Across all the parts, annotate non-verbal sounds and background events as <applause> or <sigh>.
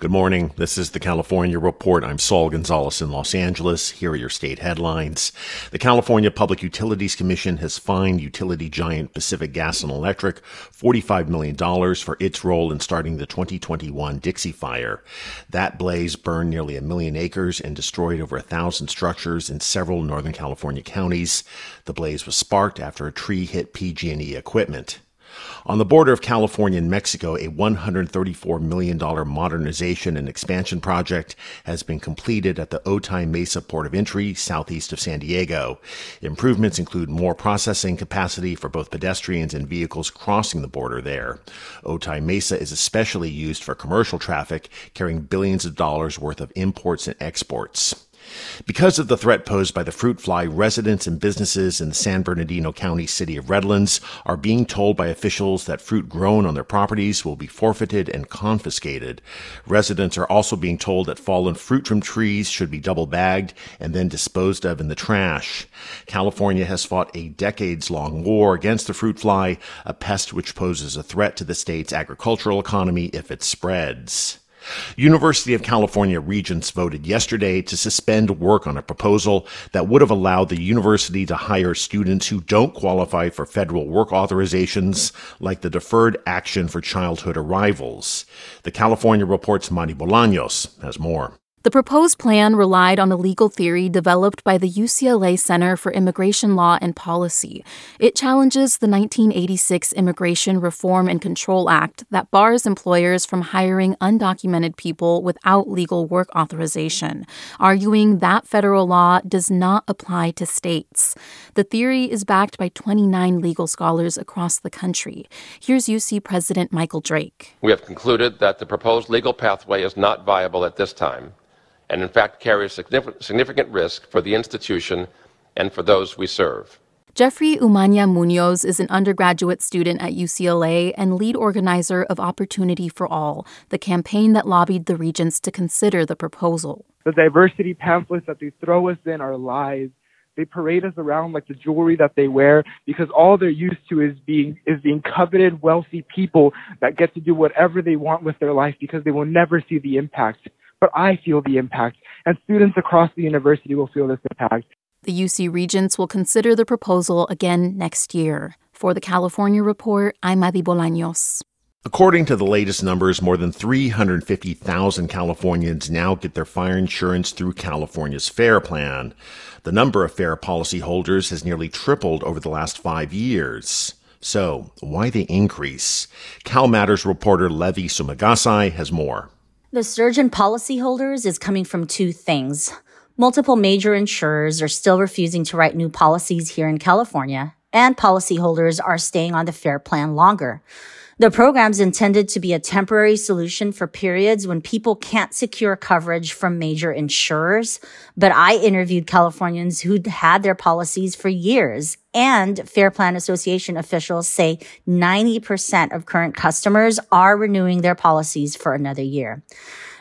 Good morning. This is the California Report. I'm Saul Gonzalez in Los Angeles. Here are your state headlines. The California Public Utilities Commission has fined utility giant Pacific Gas and Electric $45 million for its role in starting the 2021 Dixie Fire. That blaze burned nearly a million acres and destroyed over a thousand structures in several Northern California counties. The blaze was sparked after a tree hit PG&E equipment. On the border of California and Mexico, a $134 million modernization and expansion project has been completed at the Otay Mesa port of entry southeast of San Diego. Improvements include more processing capacity for both pedestrians and vehicles crossing the border there. Otay Mesa is especially used for commercial traffic, carrying billions of dollars worth of imports and exports. Because of the threat posed by the fruit fly, residents and businesses in the San Bernardino County city of Redlands are being told by officials that fruit grown on their properties will be forfeited and confiscated. Residents are also being told that fallen fruit from trees should be double bagged and then disposed of in the trash. California has fought a decades long war against the fruit fly, a pest which poses a threat to the state's agricultural economy if it spreads. University of California regents voted yesterday to suspend work on a proposal that would have allowed the university to hire students who don't qualify for federal work authorizations, like the Deferred Action for Childhood Arrivals. The California Report's Madi Bolaños has more. The proposed plan relied on a legal theory developed by the UCLA Center for Immigration Law and Policy. It challenges the 1986 Immigration Reform and Control Act that bars employers from hiring undocumented people without legal work authorization, arguing that federal law does not apply to states. The theory is backed by 29 legal scholars across the country. Here's UC President Michael Drake. We have concluded that the proposed legal pathway is not viable at this time and in fact carries significant risk for the institution and for those we serve. Jeffrey Umaña Munoz is an undergraduate student at UCLA and lead organizer of Opportunity for All, the campaign that lobbied the regents to consider the proposal. The diversity pamphlets that they throw us in our lives, they parade us around like the jewelry that they wear because all they're used to is being is being coveted wealthy people that get to do whatever they want with their life because they will never see the impact but I feel the impact, and students across the university will feel this impact. The UC Regents will consider the proposal again next year. For the California Report, I'm Madi Bolaños. According to the latest numbers, more than 350,000 Californians now get their fire insurance through California's FAIR Plan. The number of FAIR policyholders has nearly tripled over the last five years. So, why the increase? CalMatters reporter Levi Sumagaysay has more. The surge in policyholders is coming from two things. Multiple major insurers are still refusing to write new policies here in California, and policyholders are staying on the FAIR plan longer. The program's intended to be a temporary solution for periods when people can't secure coverage from major insurers. But I interviewed Californians who'd had their policies for years and Fair Plan Association officials say 90% of current customers are renewing their policies for another year.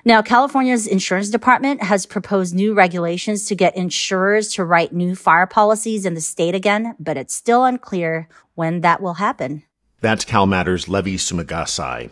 Now, California's insurance department has proposed new regulations to get insurers to write new fire policies in the state again, but it's still unclear when that will happen. That's CalMatters Levi Sumagaysay.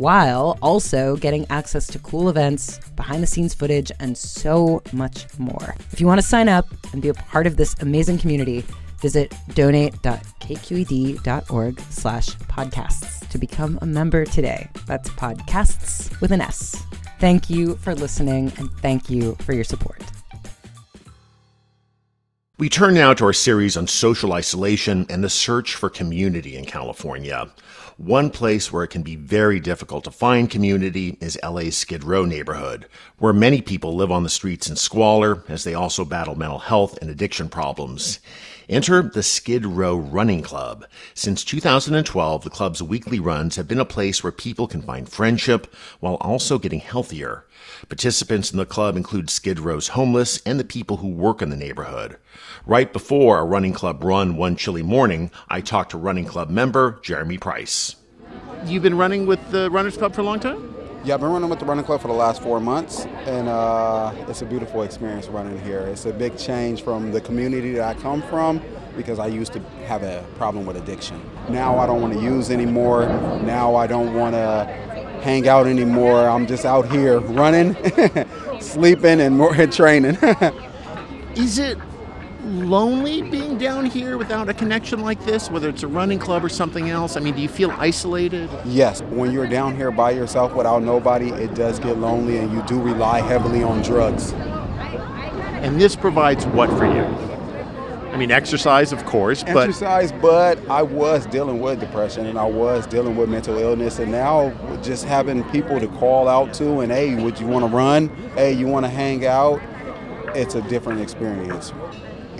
while also getting access to cool events, behind the scenes footage, and so much more. If you want to sign up and be a part of this amazing community, visit donate.kqed.org slash podcasts to become a member today. That's podcasts with an S. Thank you for listening and thank you for your support. We turn now to our series on social isolation and the search for community in California. One place where it can be very difficult to find community is LA's Skid Row neighborhood, where many people live on the streets in squalor as they also battle mental health and addiction problems. Enter the Skid Row Running Club. Since 2012, the club's weekly runs have been a place where people can find friendship while also getting healthier. Participants in the club include Skid Row's homeless and the people who work in the neighborhood. Right before a running club run one chilly morning, I talked to running club member Jeremy Price. You've been running with the Runners Club for a long time? Yeah, I've been running with the running club for the last four months, and uh, it's a beautiful experience running here. It's a big change from the community that I come from because I used to have a problem with addiction. Now I don't want to use anymore. Now I don't want to hang out anymore. I'm just out here running, <laughs> sleeping, and more <laughs> training. <laughs> Is it lonely being down here without a connection like this, whether it's a running club or something else? I mean, do you feel isolated? Yes, when you're down here by yourself without nobody, it does get lonely and you do rely heavily on drugs. And this provides what for you? I mean, exercise, of course, but exercise. But I was dealing with depression and I was dealing with mental illness, and now just having people to call out to and hey, would you want to run? Hey, you want to hang out? It's a different experience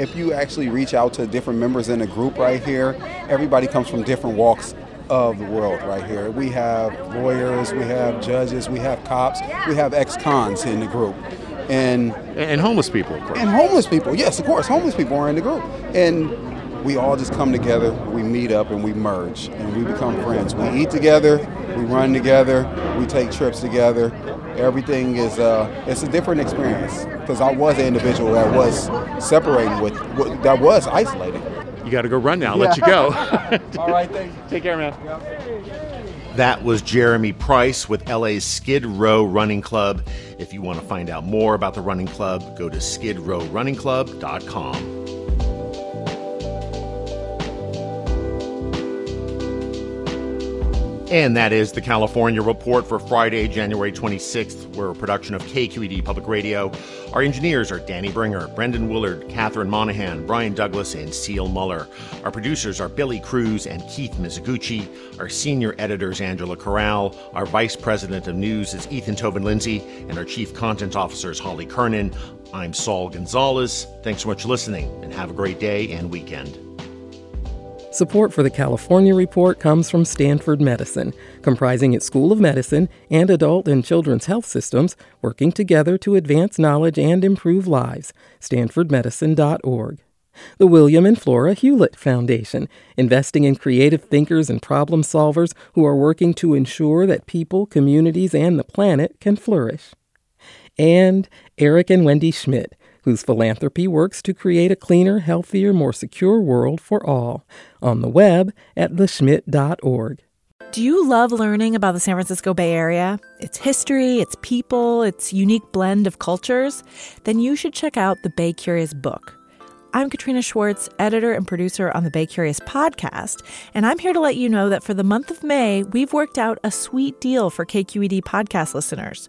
if you actually reach out to different members in the group right here, everybody comes from different walks of the world right here. We have lawyers, we have judges, we have cops, we have ex-cons in the group. And and homeless people, of course. And homeless people, yes, of course, homeless people are in the group. And we all just come together, we meet up and we merge and we become friends. We eat together, we run together, we take trips together. Everything is uh, it's a different experience because I was an individual that was separated with, with that was isolated. You got to go run now. I'll let you go. <laughs> <laughs> All right, thanks. Take care, man. That was Jeremy Price with LA's Skid Row Running Club. If you want to find out more about the running club, go to skidrowrunningclub.com. And that is the California Report for Friday, January 26th. We're a production of KQED Public Radio. Our engineers are Danny Bringer, Brendan Willard, Catherine Monahan, Brian Douglas, and Seal Muller. Our producers are Billy Cruz and Keith Mizuguchi. Our senior editor is Angela Corral. Our vice president of news is Ethan Toven-Lindsey. And our chief content officer is Holly Kernan. I'm Saul Gonzalez. Thanks so much for listening, and have a great day and weekend. Support for the California Report comes from Stanford Medicine, comprising its School of Medicine and adult and children's health systems working together to advance knowledge and improve lives. StanfordMedicine.org. The William and Flora Hewlett Foundation, investing in creative thinkers and problem solvers who are working to ensure that people, communities, and the planet can flourish. And Eric and Wendy Schmidt, whose philanthropy works to create a cleaner, healthier, more secure world for all, on the web at theschmidt.org. Do you love learning about the San Francisco Bay Area, its history, its people, its unique blend of cultures? Then you should check out the Bay Curious book. I'm Katrina Schwartz, editor and producer on the Bay Curious podcast, and I'm here to let you know that for the month of May, we've worked out a sweet deal for KQED podcast listeners.